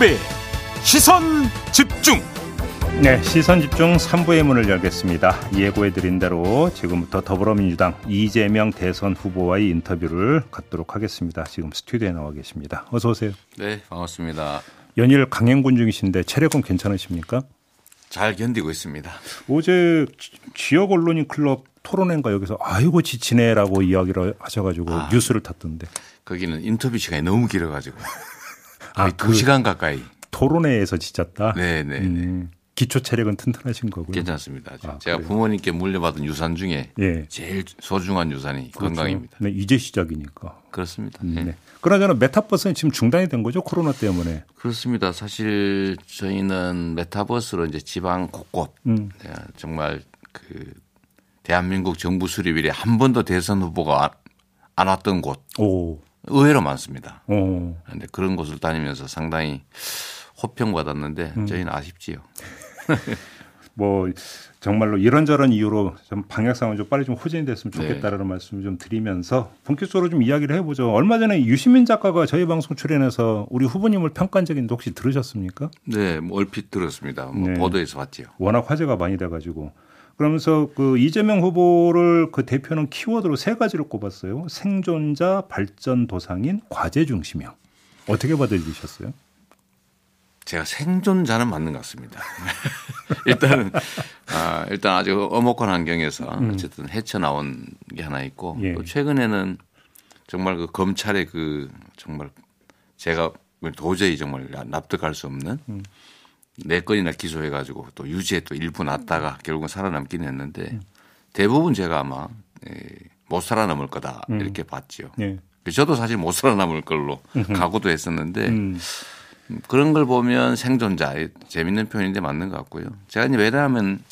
김종배 시선 집중 네, 시선 집중 3부의 문을 열겠습니다. 예고해 드린 대로 지금부터 더불어민주당 이재명 대선 후보와의 인터뷰를 갖도록 하겠습니다. 지금 스튜디오에 나와 계십니다. 어서 오세요. 네, 반갑습니다. 연일 강행군 중이신데 체력은 괜찮으십니까? 잘 견디고 있습니다. 어제 지역 언론인 클럽 토론회인가 여기서 아이고 지치네라고 이야기를 하셔가지고 아, 뉴스를 탔던데. 거기는 인터뷰 시간이 너무 길어가지고 아, 그 시간 가까이. 토론회에서 지쳤다. 네, 네. 음, 기초 체력은 튼튼하신 거고요. 괜찮습니다. 아, 제가 그래요? 부모님께 물려받은 유산 중에 예. 제일 소중한 유산이 그렇죠. 건강입니다. 네, 이제 시작이니까. 그렇습니다. 음, 네. 네. 그러나 메타버스는 지금 중단이 된 거죠 코로나 때문에. 그렇습니다. 사실 저희는 메타버스로 이제 지방 곳곳 음. 네, 정말 그 대한민국 정부 수립 일에 한 번도 대선 후보가 안 왔던 곳. 오. 의외로 많습니다. 그런데 그런 곳을 다니면서 상당히 호평받았는데 음. 저희는 아쉽지요. 뭐 정말로 이런저런 이유로 좀 방역 상황 좀 빨리 좀 호전이 됐으면 좋겠다라는 네. 말씀을 좀 드리면서 본격적으로 좀 이야기를 해보죠. 얼마 전에 유시민 작가가 저희 방송 출연해서 우리 후보님을 평가한 있는데 혹시 들으셨습니까? 네, 뭐 얼핏 들었습니다. 뭐 네. 보도에서 봤지요. 워낙 화제가 많이 돼가지고 그러면서 그 이재명 후보를 그 대표는 키워드로 세 가지를 꼽았어요. 생존자, 발전 도상인, 과제 중심형. 어떻게 받아들이셨어요? 제가 생존자는 맞는 것 같습니다. 일단은 아, 일단 아주 어목한 환경에서 음. 어쨌든 헤쳐나온 게 하나 있고 예. 또 최근에는 정말 그 검찰의 그 정말 제가 도저히 정말 납득할 수 없는 음. 네 건이나 기소해가지고 또 유죄 또 일부 났다가 결국은 살아남긴 했는데 음. 대부분 제가 아마 예, 못 살아남을 거다 음. 이렇게 봤죠. 예. 저도 사실 못 살아남을 걸로 각오도 했었는데 음. 그런 걸 보면 생존자 재밌는 표현인데 맞는 것 같고요. 제가 이제 왜냐하면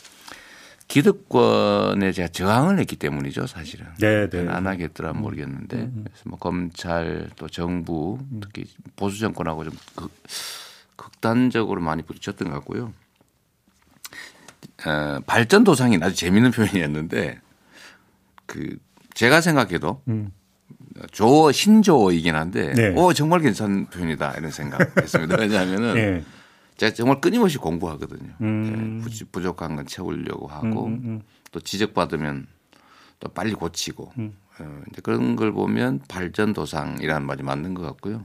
기득권에 제가 저항을 했기 때문이죠, 사실은. 네, 네. 안 하겠더라 모르겠는데 그래서 뭐 검찰 또 정부 특히 보수 정권하고 좀 그, 극단적으로 많이 부딪혔던 것 같고요. 어, 발전 도상이 아주 재밌는 표현이었는데 그 제가 생각해도 음. 조 신조이긴 한데 네. 오 정말 괜찮은 표현이다 이런 생각했습니다. 왜냐하면은 네. 제가 정말 끊임없이 공부하거든요. 음. 네, 부족한 건 채우려고 하고 음, 음, 음. 또 지적받으면 또 빨리 고치고 음. 어, 이제 그런 걸 보면 발전 도상이라는 말이 맞는 것 같고요.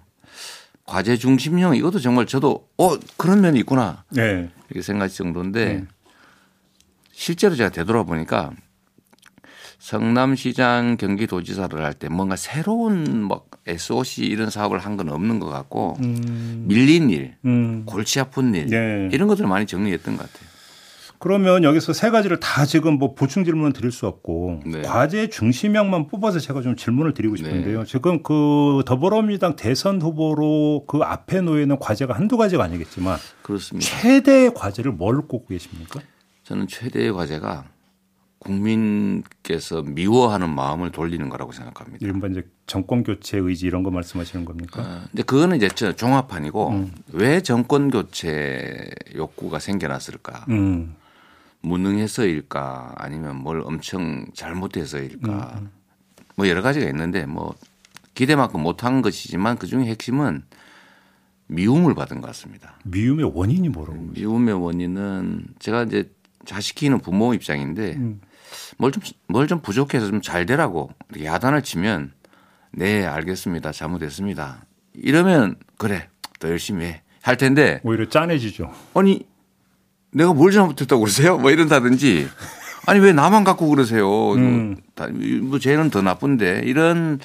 과제 중심형 이것도 정말 저도 어 그런 면이 있구나 네. 이렇게 생각할 정도인데 네. 실제로 제가 되돌아보니까 성남시장 경기도지사를 할 때 뭔가 새로운 뭐 SOC 이런 사업을 한 건 없는 것 같고 음. 밀린 일, 음. 골치 아픈 일 네. 이런 것들을 많이 정리했던 것 같아요. 그러면 여기서 세 가지를 다 지금 뭐 보충 질문을 드릴 수 없고 네. 과제 중심형만 뽑아서 제가 좀 질문을 드리고 싶은데요. 네. 지금 그 더불어민주당 대선 후보로 그 앞에 놓여 있는 과제가 한두 가지가 아니겠지만 그렇습니다. 최대의 과제를 뭘 꼽고 계십니까? 저는 최대의 과제가 국민께서 미워하는 마음을 돌리는 거라고 생각합니다. 이른바 이제 정권 교체 의지 이런 거 말씀하시는 겁니까? 어, 근데 그거는 이제 종합판이고 음. 왜 정권 교체 욕구가 생겨났을까? 음. 무능해서일까 아니면 뭘 엄청 잘못해서일까 음, 음. 뭐 여러 가지가 있는데 뭐 기대만큼 못한 것이지만 그 중에 핵심은 미움을 받은 것 같습니다. 미움의 원인이 뭐라고? 미움의 원인은 제가 이제 자식 키우는 부모 입장인데 음. 뭘좀 뭘좀 부족해서 좀 잘 되라고 야단을 치면 네 알겠습니다 잘못했습니다 이러면 그래 더 열심히 해 할 텐데 오히려 짠해지죠. 아니 내가 뭘 잘못했다고 그러세요? 뭐 이런다든지 아니 왜 나만 갖고 그러세요? 음. 뭐 쟤는 더 나쁜데 이런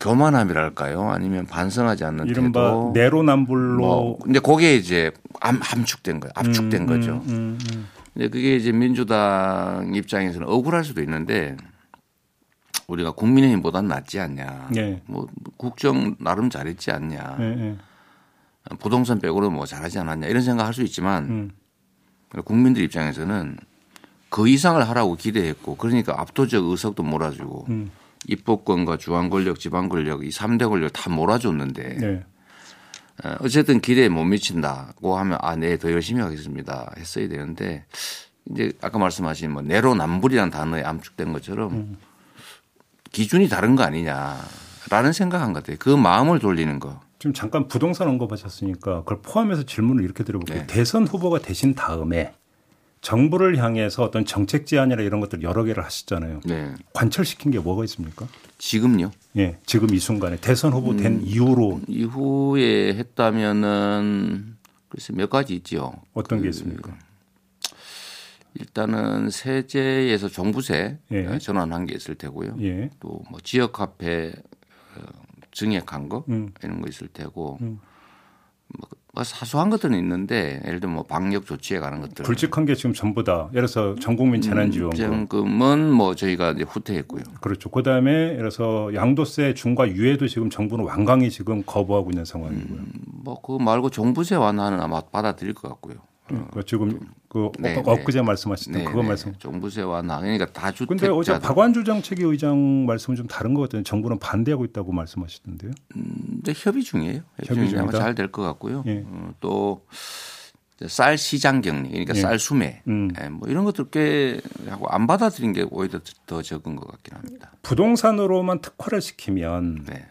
교만함이랄까요? 아니면 반성하지 않는 이른바 태도. 내로남불로. 뭐 근데 거기에 이제 암, 함축된 거예요. 압축된 음, 거죠. 음, 음, 근데 그게 이제 민주당 입장에서는 억울할 수도 있는데 우리가 국민의힘보다는 낫지 않냐. 네. 뭐 국정 나름 잘했지 않냐. 네, 네. 부동산 빼고는 뭐 잘하지 않았냐 이런 생각할 수 있지만 음. 국민들 입장에서는 그 이상을 하라고 기대했고 그러니까 압도적 의석도 몰아주고 음. 입법권과 중앙 권력, 지방 권력 이 3대 권력 다 몰아줬는데 네. 어, 어쨌든 기대에 못 미친다고 하면 아, 네, 더 열심히 하겠습니다. 했어야 되는데 이제 아까 말씀하신 뭐 내로남불이라는 단어에 암축된 것처럼 음. 기준이 다른 거 아니냐라는 생각한 것 같아요. 그 마음을 돌리는 거. 지금 잠깐 부동산 언급하셨으니까 그걸 포함해서 질문을 이렇게 드려볼게요. 네. 대선 후보가 되신 다음에 정부를 향해서 어떤 정책 제안이나 이런 것들 여러 개를 하셨잖아요. 네. 관철시킨 게 뭐가 있습니까? 지금요? 예, 지금 이 순간에 대선 후보 된 음, 이후로 이후에 했다면은 글쎄 몇 가지 있죠. 어떤 그, 게 있습니까? 일단은 세제에서 종부세 예. 전환한 게 있을 테고요. 예. 또뭐 지역 화폐 어, 증액한 거 음. 이런 거 있을 테고 음. 뭐뭐 사소한 것들은 있는데 예를 들면 뭐 방역 조치에 관한 것들 굵직한 게 지금 전부 다 예를 들어서 전국민 재난지원금 금은 뭐 저희가 이제 후퇴했고요. 그렇죠. 그다음에 예를 들어서 양도세 중과 유예도 지금 정부는 완강히 지금 거부하고 있는 상황이고요. 음, 뭐그 말고 종부세 완화는 아마 받아들일 것 같고요. 그 지금 그 네, 네, 엊그제 말씀하셨던 네, 그거 네. 말씀. 종부세와 나 그러니까 다주택. 근데 어제 박완주 정책위 의장 말씀은 좀 다른 것 같은데 정부는 반대하고 있다고 말씀하시던데요. 음, 근 협의 중이에요. 협의 중이다. 잘될 것 같고요. 예. 어, 또쌀 시장 격리, 그러니까 예. 쌀 수매, 음. 예, 뭐 이런 것들 꽤 하고 안 받아들인 게 오히려 더 적은 것 같긴 합니다. 부동산으로만 특화를 시키면, 네.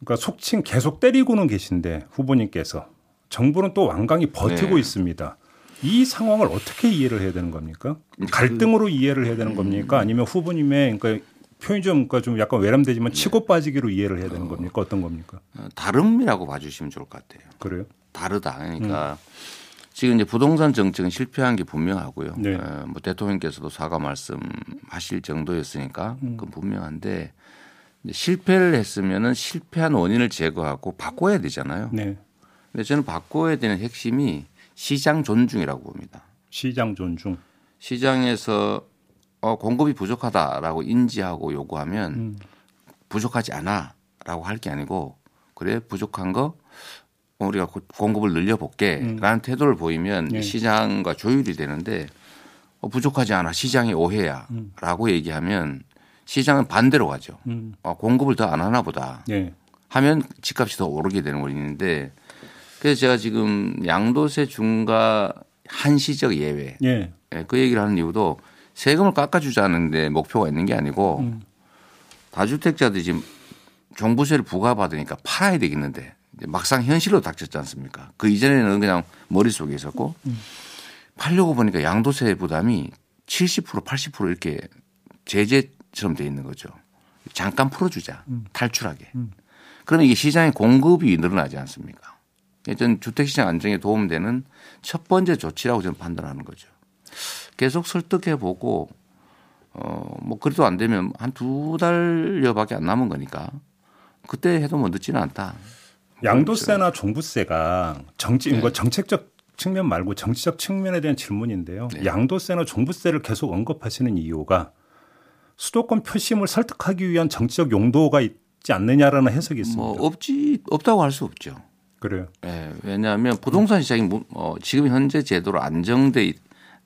그러니까 속칭 계속 때리고는 계신데 후보님께서 정부는 또 완강히 버티고 네. 있습니다. 이 상황을 어떻게 이해를 해야 되는 겁니까? 그 갈등으로 이해를 해야 되는 겁니까? 아니면 후보님의 그러니까 표현이 좀, 그러니까 좀 약간 외람되지만 네. 치고 빠지기로 이해를 해야 되는 겁니까? 어떤 겁니까? 어, 다름이라고 봐주시면 좋을 것 같아요. 그래요? 다르다. 그러니까 음. 지금 이제 부동산 정책은 실패한 게 분명하고요. 네. 어, 뭐 대통령께서도 사과 말씀하실 정도였으니까 음. 그건 분명한데 실패를 했으면은 실패한 원인을 제거하고 바꿔야 되잖아요. 네. 근데 저는 바꿔야 되는 핵심이 시장 존중이라고 봅니다. 시장 존중. 시장에서 어, 공급이 부족하다라고 인지하고 요구하면 음. 부족하지 않아라고 할 게 아니고 그래 부족한 거 우리가 공급을 늘려볼게라는 음. 태도를 보이면 네. 시장과 조율이 되는데 어, 부족하지 않아 시장이 오해야라고 음. 얘기하면 시장은 반대로 가죠. 음. 어, 공급을 더 안 하나 보다 네. 하면 집값이 더 오르게 되는 원인인데 그래서 제가 지금 양도세 중과 한시적 예외 예. 예. 그 얘기를 하는 이유도 세금을 깎아주자는데 목표가 있는 게 아니고 음. 다주택자들이 지금 종부세를 부과받으니까 팔아야 되겠는데 막상 현실로 닥쳤지 않습니까? 그 이전에는 그냥 머릿속에 있었고 음. 팔려고 보니까 양도세 부담이 70% 80% 이렇게 제재처럼 돼 있는 거죠. 잠깐 풀어주자 음. 탈출하게. 음. 그러면 이게 시장의 공급이 늘어나지 않습니까? 전 주택시장 안정에 도움되는 첫 번째 조치라고 저는 판단하는 거죠. 계속 설득해 보고 어뭐 그래도 안 되면 한 두 달여밖에 안 남은 거니까 그때 해도 뭐 늦지는 않다. 양도세나 종부세가 정치 네. 정책적 측면 말고 정치적 측면에 대한 질문인데요. 네. 양도세나 종부세를 계속 언급하시는 이유가 수도권 표심을 설득하기 위한 정치적 용도가 있지 않느냐라는 해석이 있습니다. 뭐 없지 없다고 할 수 없죠. 그래요. 네, 왜냐하면 부동산 시장이 어, 지금 현재 제도로 안정돼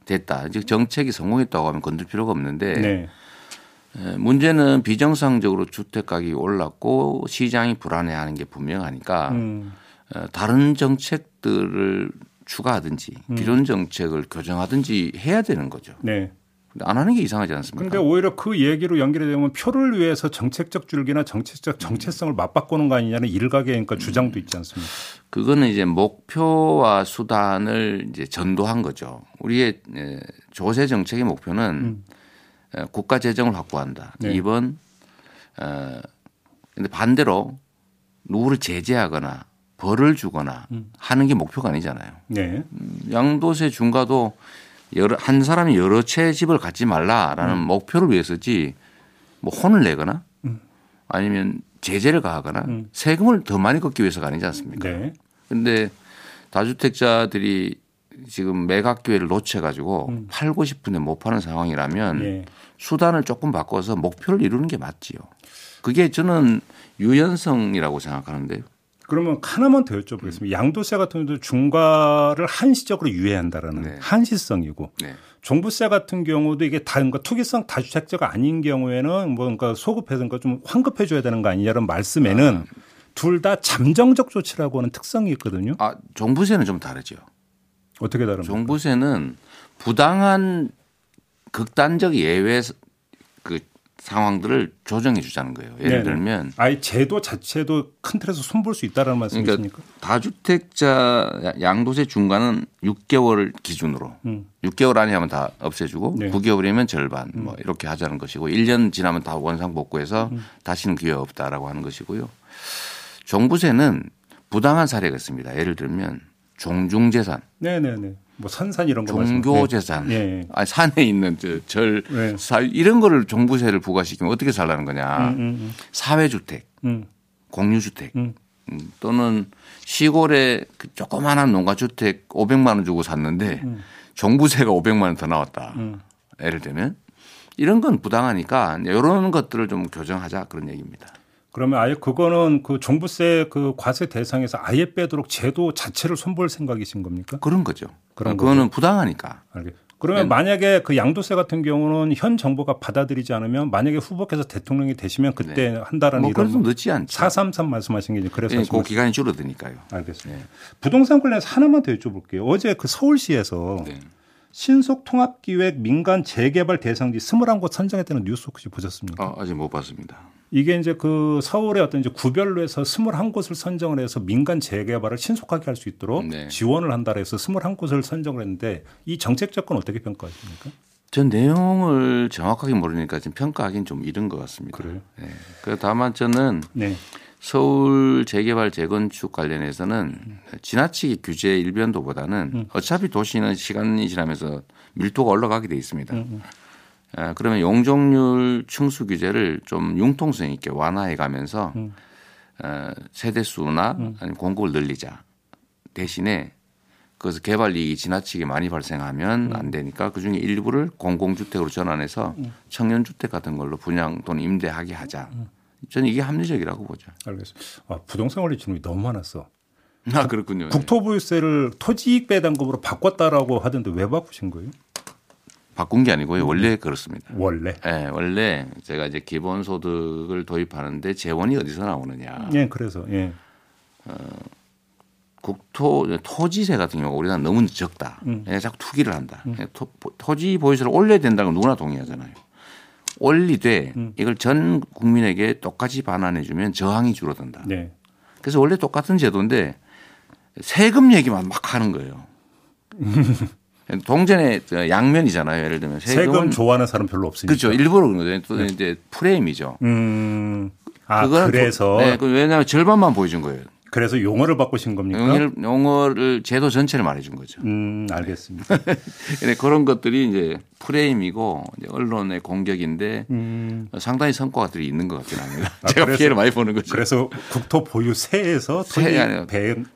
됐다. 즉 정책이 성공했다고 하면 건들 필요가 없는데 네. 에, 문제는 비정상적으로 주택 가격이 올랐고 시장이 불안해하는 게 분명하니까 음. 에, 다른 정책들을 추가하든지 음. 기존 정책을 교정하든지 해야 되는 거죠. 네. 안 하는 게 이상하지 않습니까? 그런데 오히려 그 얘기로 연결이 되면 표를 위해서 정책적 줄기나 정책적 정체성을 맞바꾸는 거 아니냐는 일각의 그러니까 주장도 있지 않습니까? 그거는 이제 목표와 수단을 이제 전도한 거죠. 우리의 조세 정책의 목표는 음. 국가 재정을 확보한다. 네. 2번 어 근데 반대로 누구를 제재하거나 벌을 주거나 음. 하는 게 목표가 아니잖아요. 네. 음, 양도세 중과도 여러 한 사람이 여러 채 집을 갖지 말라라는 음. 목표를 위해서지 뭐 혼을 내거나 음. 아니면 제재를 가하거나 음. 세금을 더 많이 걷기 위해서가 아니지 않습니까? 네. 근데 다주택자들이 지금 매각 기회를 놓쳐 가지고 음. 팔고 싶은데 못 파는 상황이라면 네. 수단을 조금 바꿔서 목표를 이루는 게 맞지요. 그게 저는 유연성이라고 생각하는데요. 그러면 하나만 더 여쭤보겠습니다. 음. 양도세 같은 경우도 중과를 한시적으로 유예한다라는 네. 한시성이고 네. 종부세 같은 경우도 이게 다 그러니까 투기성 다주택자가 아닌 경우에는 뭐 그러니까 소급해서 좀 환급해 줘야 되는 거 아니냐는 말씀에는 아. 둘다 잠정적 조치라고 하는 특성이 있거든요. 아, 종부세는 좀 다르죠. 어떻게 다릅니까? 종부세는 부당한 극단적 예외 그 상황들을 조정해 주자는 거예요. 예를 네네. 들면 아예 제도 자체도 큰 틀에서 손볼 수 있다라는 말씀이십니까? 그러니까 다주택자 양도세 중간은 6개월 기준으로 음. 6개월 안에 하면 다 없애주고 네. 9개월이면 절반 뭐 음. 이렇게 하자는 것이고 1년 지나면 다 원상 복구해서 음. 다시는 기회 없다라고 하는 것이고요. 종부세는 부당한 사례가 있습니다. 예를 들면 종중재산. 네네네. 뭐 산산 이런 거 종교 재산. 네. 네. 아니 산에 있는 절, 네. 사 이런 거를 종부세를 부과시키면 어떻게 살라는 거냐. 음, 음, 음. 사회주택, 음. 공유주택 음. 음. 또는 시골에 그 조그마한 농가주택 500만 원 주고 샀는데 종부세가 500만 원 더 나왔다. 예를 들면 이런 건 부당하니까 이런 것들을 좀 교정하자 그런 얘기입니다. 그러면 아예 그거는 그 종부세 그 과세 대상에서 아예 빼도록 제도 자체를 손볼 생각이신 겁니까? 그런 거죠. 그런 그거는. 부당하니까. 알겠. 그러면 네. 만약에 그 양도세 같은 경우는 현 정부가 받아들이지 않으면 만약에 후보께서 대통령이 되시면 그때 네. 한다라는 뭐 이런 늦지 않죠. 433 말씀하신 게 그래서 네, 그 기간이 줄어드니까요. 알겠습니다. 네. 부동산 관련해서 하나만 더 여쭤볼게요. 어제 그 서울시에서 네. 신속 통합 기획 민간 재개발 대상지 21곳 선정했다는 뉴스 혹시 보셨습니까? 아, 아직 못 봤습니다. 이게 이제 그 서울의 어떤 이제 구별로 해서 21곳을 선정을 해서 민간 재개발을 신속하게 할 수 있도록 네. 지원을 한다 해서 21곳을 선정을 했는데 이 정책 접근 어떻게 평가하십니까? 전 내용을 정확하게 모르니까 지금 평가하기는 좀 이른 것 같습니다. 그래요? 네. 그 다만 저는 네. 서울 재개발 재건축 관련해서는 지나치게 규제 일변도보다는 음. 어차피 도시는 시간이 지나면서 밀도가 올라가게 돼 있습니다. 음. 음. 아, 그러면 용적률 층수 규제를 좀 융통성 있게 완화해 가면서 음. 어, 세대 수나 음. 아니 공급을 늘리자. 대신에 그래서 개발 이익이 지나치게 많이 발생하면 음. 안 되니까 그 중에 일부를 공공주택으로 전환해서 음. 청년주택 같은 걸로 분양 또는 임대하게 하자. 음. 저는 이게 합리적이라고 보죠. 알겠습니다. 아, 부동산 관리 질문이 너무 많았어. 아 그렇군요. 국토보유세를 토지이익 배당금으로 바꿨다라고 하던데 왜 바꾸신 거예요? 바꾼 게 아니고요. 원래 그렇습니다. 원래? 네, 원래 제가 이제 기본소득을 도입하는데 재원이 어디서 나오느냐. 예, 그래서 예. 어, 국토 토지세 같은 경우가 우리나라 너무 적다. 음. 예, 자꾸 투기를 한다. 음. 예, 토, 토지 보유세를 올려야 된다는 건 누구나 동의하잖아요. 올리되 음. 이걸 전 국민에게 똑같이 반환해 주면 저항이 줄어든다. 네. 그래서 원래 똑같은 제도인데 세금 얘기만 막 하는 거예요. 동전의 양면이잖아요. 예를 들면 세금 좋아하는 사람 별로 없으니까. 그렇죠. 일부러 그런 거죠. 또 네. 이제 프레임이죠. 음. 아, 그래서 네, 왜냐하면 절반만 보여준 거예요. 그래서 용어를 바꾸신 겁니까? 용어를, 용어를 제도 전체를 말해준 거죠. 음, 알겠습니다. 근데 그런 것들이 이제 프레임이고 이제 언론의 공격인데 음. 상당히 성과들이 있는 것 같긴 합니다. 아, 제가 그래서, 피해를 많이 보는 거죠. 그래서 국토 보유세에서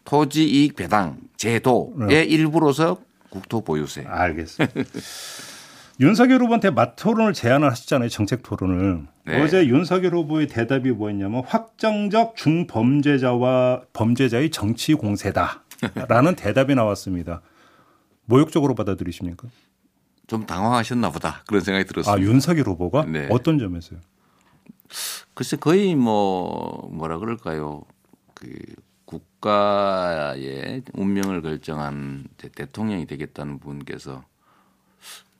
토지 이익 배당 제도의 네. 일부로서 국토 보유세. 알겠습니다. 윤석열 후보한테 맞토론을 제안을 하셨잖아요. 정책 토론을. 네. 어제 윤석열 후보의 대답이 뭐였냐면 확정적 중범죄자와 범죄자의 정치 공세다라는 대답이 나왔습니다. 모욕적으로 받아들이십니까? 좀 당황하셨나 보다 그런 생각이 들었습니다. 아 윤석열 후보가 네. 어떤 점에서요? 글쎄 거의 뭐 뭐라 그럴까요? 그 국가의 운명을 결정한 대통령이 되겠다는 분께서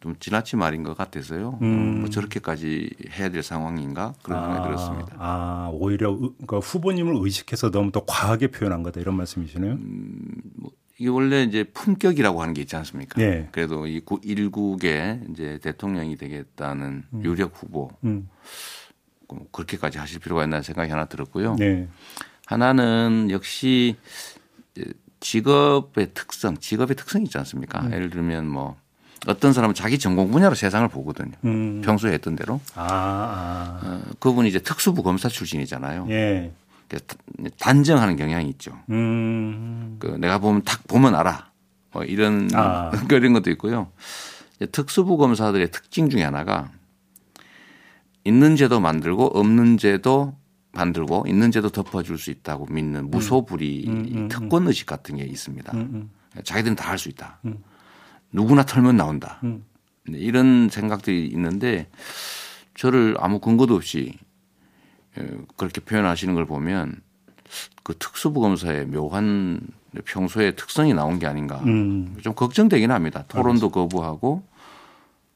좀 지나친 말인 것 같아서요. 음. 뭐 저렇게까지 해야 될 상황인가 그런 아, 생각이 들었습니다. 아 오히려 그러니까 후보님을 의식해서 너무 더 과하게 표현한 거다 이런 말씀이시네요. 음, 뭐 이게 원래 이제 품격이라고 하는 게 있지 않습니까? 네. 그래도 이 일국의 이제 대통령이 되겠다는 음. 유력 후보 음. 뭐 그렇게까지 하실 필요가 있다는 생각이 하나 들었고요. 네. 하나는 역시 직업의 특성, 직업의 특성이 있지 않습니까? 음. 예를 들면 뭐 어떤 사람은 자기 전공 분야로 세상을 보거든요. 음. 평소에 했던 대로. 아, 아. 어, 그분이 이제 특수부 검사 출신이잖아요. 예. 단정하는 경향이 있죠. 음. 그 내가 보면 딱 보면 알아. 뭐 이런 아. 그런 것도 있고요. 특수부 검사들의 특징 중에 하나가 있는 제도 만들고 없는 제도 만들고 있는 제도 덮어줄 수 있다고 믿는 무소불위 음, 음, 음, 특권 의식 같은 게 있습니다. 자기들은 다 할 수 있다. 누구나 털면 나온다. 네, 이런 생각들이 있는데 저를 아무 근거도 없이 어, 그렇게 표현하시는 걸 보면 그 특수부 검사의 묘한 평소에 특성이 나온 게 아닌가 음. 좀 걱정되긴 합니다. 토론도 거부하고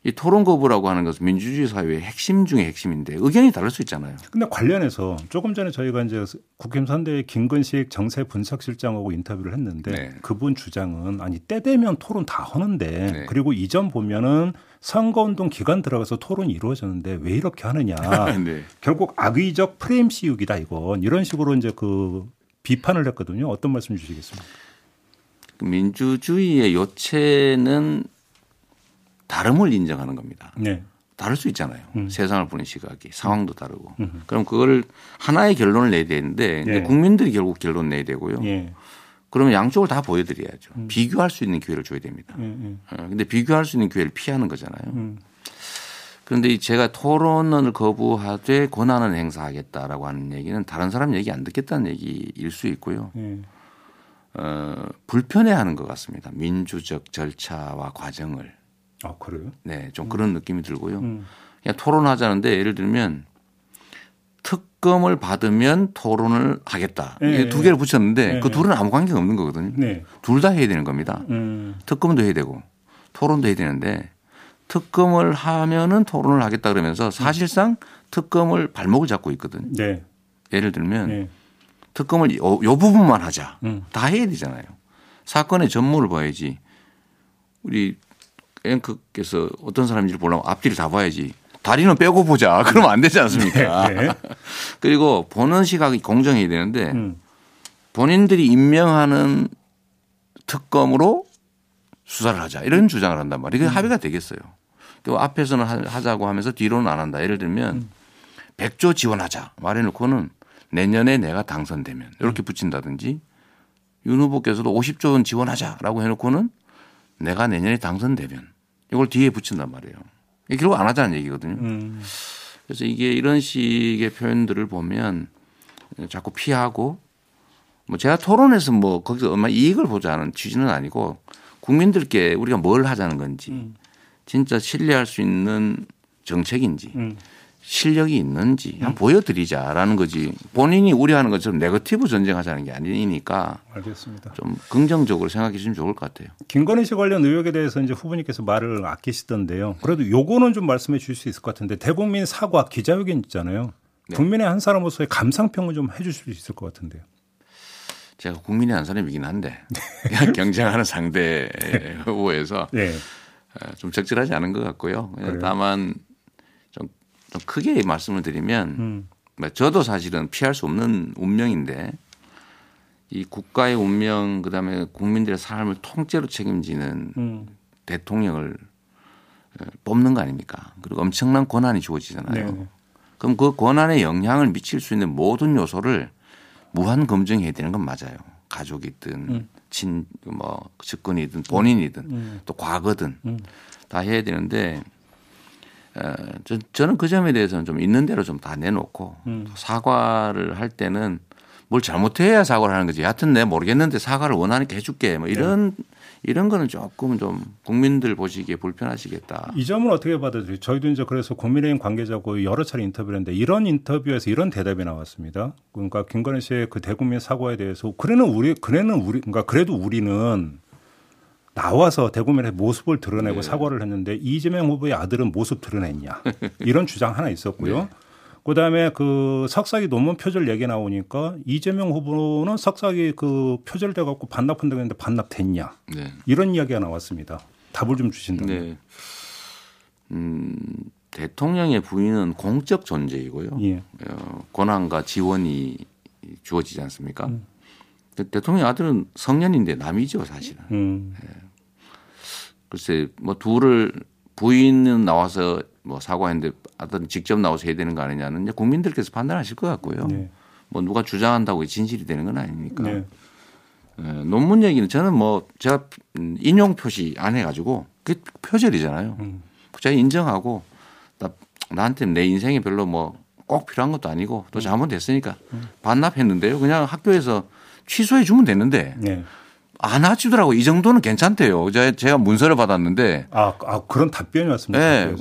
이 토론 거부라고 하는 것은 민주주의 사회의 핵심 중의 핵심인데 의견이 다를 수 있잖아요. 근데 관련해서 조금 전에 저희가 이제 국힘 선대의 김근식 정세 분석실장하고 인터뷰를 했는데 네. 그분 주장은 아니 때 되면 토론 다 하는데 네. 그리고 이전 보면은 선거운동 기간 들어가서 토론이 이루어졌는데 왜 이렇게 하느냐. 네. 결국 악의적 프레임 씌우기다 이건 이런 식으로 이제 그 비판을 했거든요. 어떤 말씀 주시겠습니까? 민주주의의 요체는 다름을 인정하는 겁니다. 네. 다를 수 있잖아요. 음. 세상을 보는 시각이 상황도 다르고. 음. 그럼 그걸 하나의 결론을 내야 되는데 네. 국민들이 결국 결론 내야 되고요. 네. 그러면 양쪽을 다 보여드려야죠. 음. 비교할 수 있는 기회를 줘야 됩니다. 음. 근데 비교할 수 있는 기회를 피하는 거잖아요. 음. 그런데 제가 토론을 거부하되 권한을 행사하겠다라고 하는 얘기는 다른 사람 얘기 안 듣겠다는 얘기일 수 있고요. 네. 어, 불편해하는 것 같습니다. 민주적 절차와 과정을. 아 그래요? 네, 좀 음. 그런 느낌이 들고요. 음. 그냥 토론하자는데 예를 들면 특검을 받으면 토론을 하겠다. 네, 이게 두 개를 붙였는데 네, 그 둘은 아무 관계가 없는 거거든요. 네. 둘다 해야 되는 겁니다. 음. 특검도 해야 되고 토론도 해야 되는데 특검을 하면은 토론을 하겠다 그러면서 사실상 특검을 발목을 잡고 있거든요. 네. 예를 들면 네. 특검을 요, 요 부분만 하자. 음. 다 해야 되잖아요. 사건의 전모를 봐야지. 우리 앵커께서 어떤 사람인지 보려면 앞뒤를 다 봐야지. 다리는 빼고 보자. 그러면 안 되지 않습니까? 네, 네. 그리고 보는 시각이 공정해야 되는데 음. 본인들이 임명하는 특검으로 수사를 하자. 이런 주장을 한단 말이에요. 이게 음. 합의가 되겠어요. 그 앞에서는 하자고 하면서 뒤로는 안 한다. 예를 들면 음. 100조 지원하자. 말해놓고는 내년에 내가 당선되면 이렇게 음. 붙인다든지 윤 후보께서도 50조 원 지원하자라고 해놓고는 내가 내년에 당선되면 이걸 뒤에 붙인단 말이에요. 결국 안 하자는 얘기거든요. 음. 그래서 이게 이런 식의 표현들을 보면 자꾸 피하고 뭐 제가 토론에서 뭐 거기서 얼마 이익을 보자는 취지는 아니고 국민들께 우리가 뭘 하자는 건지 음. 진짜 신뢰할 수 있는 정책인지 음. 실력이 있는지 음. 보여드리자라는 거지 본인이 우려하는 것처럼 네거티브 전쟁하자는 게 아니니까 알겠습니다. 좀 긍정적으로 생각해 주시면 좋을 것 같아요. 김건희 씨 관련 의혹에 대해서 이제 후보님께서 말을 아끼시던데요. 그래도 요거는 좀 말씀해 주실 수 있을 것 같은데 대국민 사과 기자회견 있잖아요. 네. 국민의 한 사람으로서의 감상평을 좀 해 주실 수 있을 것 같은데요. 제가 국민의 한 사람이긴 한데 경쟁하는 상대 후보에서 네. 어, 좀 적절하지 않은 것 같고요. 그래요? 다만 좀 크게 말씀을 드리면 음. 뭐 저도 사실은 피할 수 없는 운명인데 이 국가의 운명 그다음에 국민들의 삶을 통째로 책임지는 음. 대통령을 어, 뽑는 거 아닙니까? 그리고 엄청난 권한이 주어지잖아요. 네 그럼 그 권한에 영향을 미칠 수 있는 모든 요소를 무한 검증해야 되는 건 맞아요. 가족이든 음. 친뭐 측근이든 본인이든 음. 또 과거든 음. 다 해야 되는데 어, 저는 그 점에 대해서는 좀 있는 대로 좀 다 내놓고 음. 사과를 할 때는 뭘 잘못해야 사과를 하는 거지. 하여튼 내 모르겠는데 사과를 원하니까 해줄게. 뭐 이런 네. 이런 거는 조금 좀 국민들 보시기에 불편하시겠다. 이 점은 어떻게 받아들여요? 저희도 이제 그래서 국민의힘 관계자고 여러 차례 인터뷰를 했는데 이런 인터뷰에서 이런 대답이 나왔습니다. 그러니까 김건희 씨의 그 대국민 사과에 대해서 그래는 우리 그래는 우리 그러니까 그래도 우리는 나와서 대구민의 모습을 드러내고 네. 사과를 했는데 이재명 후보의 아들은 모습 드러냈냐 이런 주장 하나 있었고요. 네. 그다음에 그 석사기 논문 표절 얘기 나오니까 이재명 후보는 석사기 그 표절돼 갖고 반납한다고 했는데 반납됐냐 네. 이런 이야기가 나왔습니다. 답을 좀 주신다면. 네. 음, 대통령의 부인은 공적 존재이고요. 예. 어, 권한과 지원이 주어지지 않습니까? 음. 대통령 아들은 성년인데 남이죠 사실은. 음. 네. 글쎄 뭐 둘을 부인은 나와서 뭐 사과했는데 아들은 직접 나와서 해야 되는 거 아니냐는 이제 국민들께서 판단하실 것 같고요. 네. 뭐 누가 주장한다고 진실이 되는 건 아니니까. 네. 네, 논문 얘기는 저는 뭐 제가 인용 표시 안 해가지고 그게 표절이잖아요. 음. 제가 인정하고 나, 나한테 내 인생에 별로 뭐 꼭 필요한 것도 아니고 또 음. 잘못됐으니까 음. 반납했는데요. 그냥 학교에서 취소해 주면 되는데 네. 안 하시더라고. 이 정도는 괜찮대요. 제가 문서를 받았는데. 아, 아 그런 답변이 왔습니다. 네.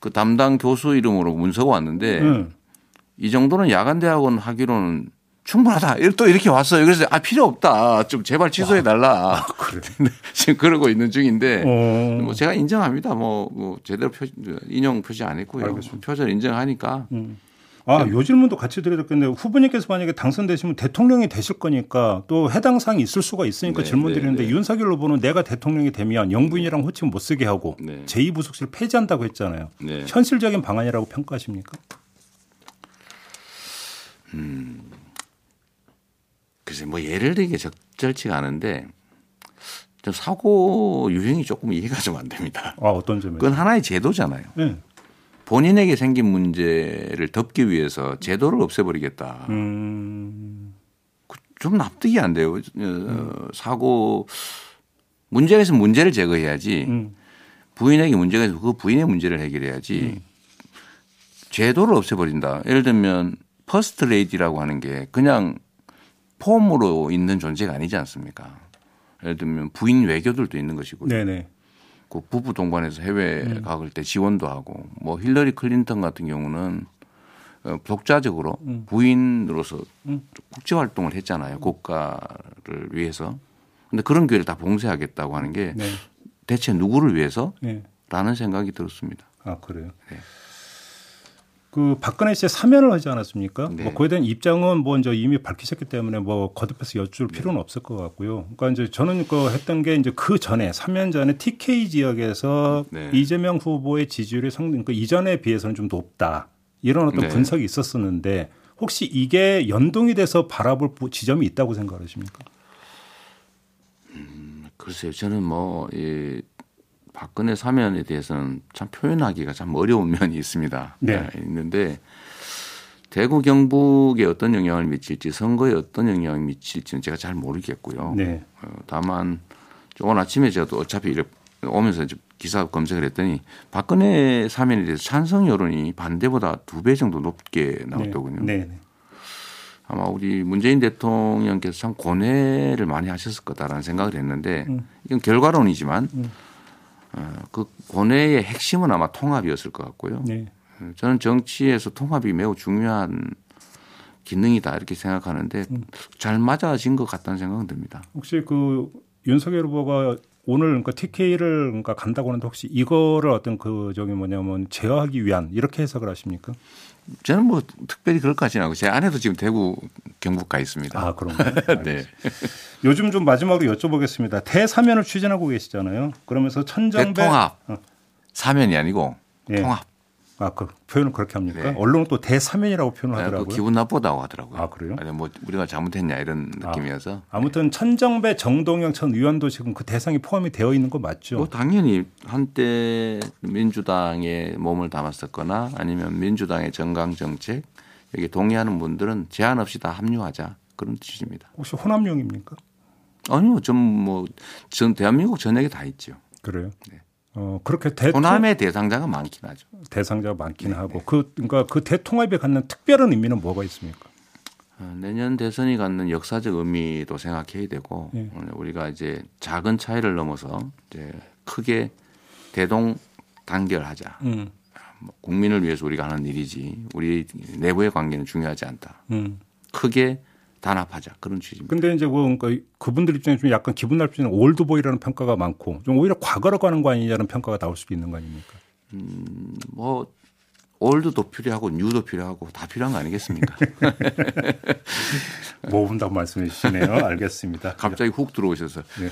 그 담당 교수 이름으로 문서가 왔는데 음. 이 정도는 야간 대학원 하기로는 충분하다. 또 이렇게 왔어요. 그래서 아 필요 없다. 좀 제발 취소해 달라. 아, 그래. 지금 그러고 있는 중인데 어. 뭐 제가 인정합니다. 뭐, 뭐 제대로 표, 인용 표시 안 했고요. 알겠습니다. 표절 인정하니까. 음. 아, 요 질문도 같이 드려야 되겠는데 후보님께서 만약에 당선되시면 대통령이 되실 거니까 또 해당 사항이 있을 수가 있으니까 네, 질문 네, 드리는데 네, 네. 윤석열 후보는 내가 대통령이 되면 영부인이랑 호칭 못 쓰게 하고 네. 제2부속실 폐지한다고 했잖아요. 네. 현실적인 방안이라고 평가하십니까? 음. 글쎄 뭐 예를 들기 적절치가 않은데 좀 사고 유형이 조금 이해가 좀 안 됩니다. 아, 어떤 점에서? 그건 하나의 제도잖아요. 네. 본인에게 생긴 문제를 덮기 위해서 제도를 없애버리겠다. 음. 그좀 납득이 안 돼요. 음. 사고 문제가 있으면 문제를 제거해야지. 음. 부인에게 문제가 있으면 그 부인의 문제를 해결해야지. 음. 제도를 없애버린다. 예를 들면 퍼스트 레이디라고 하는 게 그냥 폼으로 있는 존재가 아니지 않습니까? 예를 들면 부인 외교들도 있는 것이고. 네네. 그 부부 동반해서 해외 음. 가을 때 지원도 하고 뭐 힐러리 클린턴 같은 경우는 어, 독자적으로 음. 부인으로서 음. 국제 활동을 했잖아요. 국가를 위해서. 근데 그런 기회를 다 봉쇄하겠다고 하는 게 네. 대체 누구를 위해서? 네. 라는 생각이 들었습니다. 아, 그래요? 네. 그 박근혜 씨의 사면을 하지 않았습니까? 네. 뭐 그에 대한 입장은 뭐 이제 이미 밝히셨기 때문에 뭐 거듭해서 여쭐 네. 필요는 없을 것 같고요. 그러니까 이제 저는 그 했던 게 이제 그 전에 사면 전에 TK 지역에서 네. 이재명 후보의 지지율이 상당 그 이전에 비해서는 좀 높다 이런 어떤 네. 분석이 있었었는데 혹시 이게 연동이 돼서 바라볼 지점이 있다고 생각하십니까? 음, 글쎄요, 저는 뭐이 박근혜 사면에 대해서는 참 표현하기가 참 어려운 면이 있습니다. 네. 네. 있는데 대구 경북에 어떤 영향을 미칠지 선거에 어떤 영향을 미칠지는 제가 잘 모르겠고요. 네. 어, 다만 오늘 아침에 제가 또 어차피 이래 오면서 기사 검색을 했더니 박근혜 사면에 대해서 찬성 여론이 반대보다 두 배 정도 높게 나왔더군요. 네. 네. 아마 우리 문재인 대통령께서 참 고뇌를 많이 하셨을 거다라는 생각을 했는데 음. 이건 결과론이지만 음. 어, 그 고뇌의 핵심은 아마 통합이었을 것 같고요. 네. 어, 저는 정치에서 통합이 매우 중요한 기능이다 이렇게 생각하는데 음. 잘 맞아진 것 같다는 생각은 듭니다. 혹시 그 윤석열 후보가 오늘 그러니까 TK를 그러니까 간다고 하는데 혹시 이거를 어떤 그 저기 뭐냐면 제어하기 위한 이렇게 해석을 하십니까? 저는 뭐 특별히 그럴 것 같지는 않고 제 아내도 지금 대구 경북 가 있습니다. 아 그런가요? 네. 요즘 좀 마지막으로 여쭤보겠습니다. 대사면을 추진하고 계시잖아요. 그러면서 천정배 대통합 어. 사면이 아니고 예. 통합. 아, 그 표현을 그렇게 합니까? 네. 언론은 또 대사면이라고 표현을 네, 하더라고요. 기분 나쁘다고 하더라고요. 아, 그래요? 아니, 뭐 우리가 잘못했냐 이런 아, 느낌이어서. 아, 무튼 천정배, 정동영 전 의원도 지금 그 대상이 포함이 되어 있는 거 맞죠? 뭐 당연히 한때 민주당에 몸을 담았었거나 아니면 민주당의 정강 정책 여기 동의하는 분들은 제한 없이 다 합류하자 그런 뜻입니다. 혹시 호남용입니까? 아니요, 좀뭐전 대한민국 전역에 다 있죠. 그래요? 네. 어, 그렇게 대 호남의 대상자가 많긴 하죠. 대상자가 많긴 네, 하고 네. 그 그러니까 그 대통합에 갖는 특별한 의미는 뭐가 있습니까? 어, 내년 대선이 갖는 역사적 의미도 생각해야 되고 네. 어, 우리가 이제 작은 차이를 넘어서 이제 크게 대동 단결하자. 음. 뭐 국민을 위해서 우리가 하는 일이지 우리 내부의 관계는 중요하지 않다. 음. 크게 단합하자 그런 취지입니다. 근데 이제 뭐 그러니까 그분들 입장에 좀 약간 기분 있는 올드보이라는 평가가 많고 좀 오히려 과거로 가는 거 아니냐는 평가가 나올 수도 있는 거 아닙니까? 음, 뭐 올드도 필요하고 뉴도 필요하고 다 필요한 거 아니겠습니까? 모은다고 말씀해 주시네요. 알겠습니다. 갑자기 훅 들어오셔서. 네.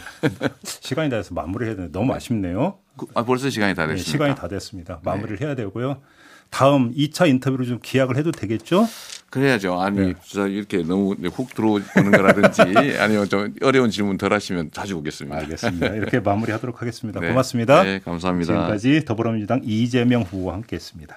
시간이 다 돼서 마무리해야 되는데 너무 아쉽네요. 그, 아, 벌써 시간이 다 됐습니다. 네, 시간이 다 됐습니다. 마무리를 네. 해야 되고요. 다음 2차 인터뷰를 좀 기약을 해도 되겠죠? 그래야죠. 아니 네. 이렇게 너무 훅 들어오는 거라든지 아니면 좀 어려운 질문 덜 하시면 자주 오겠습니다. 알겠습니다. 이렇게 마무리하도록 하겠습니다. 네. 고맙습니다. 네, 감사합니다. 지금까지 더불어민주당 이재명 후보와 함께했습니다.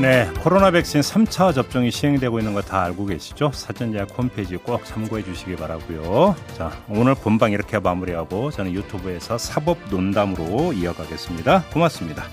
네, 코로나 백신 3차 접종이 시행되고 있는 거 다 알고 계시죠? 사전 예약 홈페이지 꼭 참고해 주시기 바라고요. 자, 오늘 본방 이렇게 마무리하고 저는 유튜브에서 사법 논담으로 이어가겠습니다. 고맙습니다.